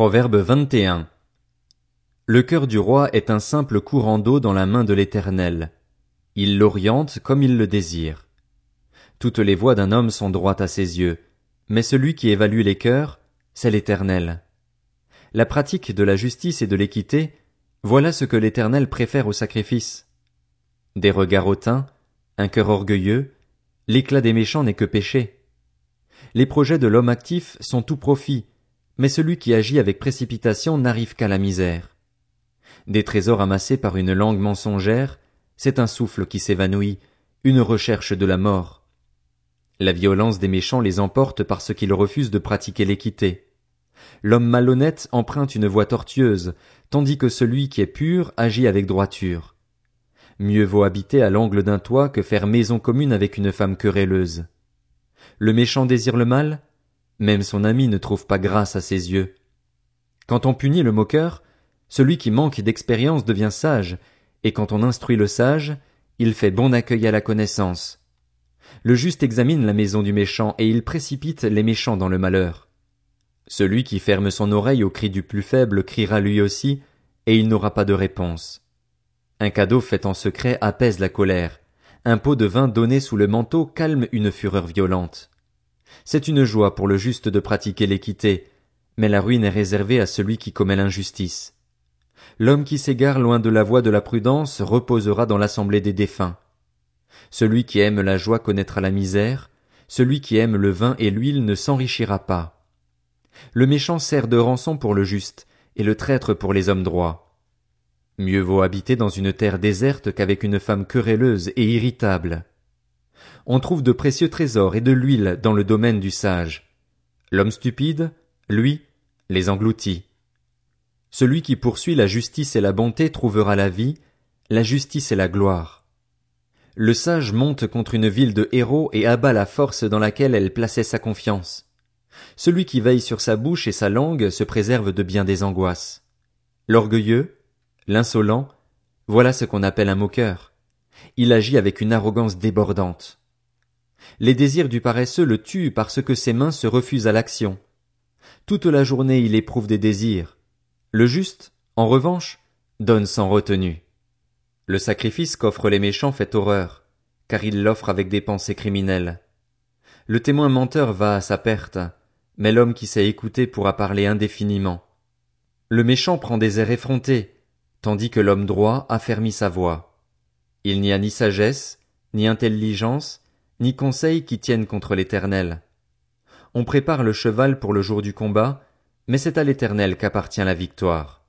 Proverbe 21. Le cœur du roi est un simple courant d'eau dans la main de l'Éternel. Il l'oriente comme il le désire. Toutes les voies d'un homme sont droites à ses yeux, mais celui qui évalue les cœurs, c'est l'Éternel. La pratique de la justice et de l'équité, voilà ce que l'Éternel préfère au sacrifice. Des regards hautains, un cœur orgueilleux, l'éclat des méchants n'est que péché. Les projets de l'homme actif sont tout profit, mais celui qui agit avec précipitation n'arrive qu'à la misère. Des trésors amassés par une langue mensongère, c'est un souffle qui s'évanouit, une recherche de la mort. La violence des méchants les emporte parce qu'ils refusent de pratiquer l'équité. L'homme malhonnête emprunte une voie tortueuse, tandis que celui qui est pur agit avec droiture. Mieux vaut habiter à l'angle d'un toit que faire maison commune avec une femme querelleuse. Le méchant désire le mal, même son ami ne trouve pas grâce à ses yeux. Quand on punit le moqueur, celui qui manque d'expérience devient sage, et quand on instruit le sage, il fait bon accueil à la connaissance. Le juste examine la maison du méchant, et il précipite les méchants dans le malheur. Celui qui ferme son oreille au cri du plus faible criera lui aussi, et il n'aura pas de réponse. Un cadeau fait en secret apaise la colère. Un pot de vin donné sous le manteau calme une fureur violente. C'est une joie pour le juste de pratiquer l'équité, mais la ruine est réservée à celui qui commet l'injustice. L'homme qui s'égare loin de la voie de la prudence reposera dans l'assemblée des défunts. Celui qui aime la joie connaîtra la misère, celui qui aime le vin et l'huile ne s'enrichira pas. Le méchant sert de rançon pour le juste, et le traître pour les hommes droits. Mieux vaut habiter dans une terre déserte qu'avec une femme querelleuse et irritable on trouve de précieux trésors et de l'huile dans le domaine du sage. L'homme stupide, lui, les engloutit. Celui qui poursuit la justice et la bonté trouvera la vie, la justice et la gloire. Le sage monte contre une ville de héros et abat la force dans laquelle elle plaçait sa confiance. Celui qui veille sur sa bouche et sa langue se préserve de bien des angoisses. L'orgueilleux, l'insolent, voilà ce qu'on appelle un moqueur. Il agit avec une arrogance débordante. Les désirs du paresseux le tuent parce que ses mains se refusent à l'action. Toute la journée il éprouve des désirs. Le juste, en revanche, donne sans retenue. Le sacrifice qu'offrent les méchants fait horreur, car ils l'offrent avec des pensées criminelles. Le témoin menteur va à sa perte, mais l'homme qui sait écouter pourra parler indéfiniment. Le méchant prend des airs effrontés, tandis que l'homme droit affermit sa voix. Il n'y a ni sagesse, ni intelligence, ni conseil qui tiennent contre l'Éternel. On prépare le cheval pour le jour du combat, mais c'est à l'Éternel qu'appartient la victoire.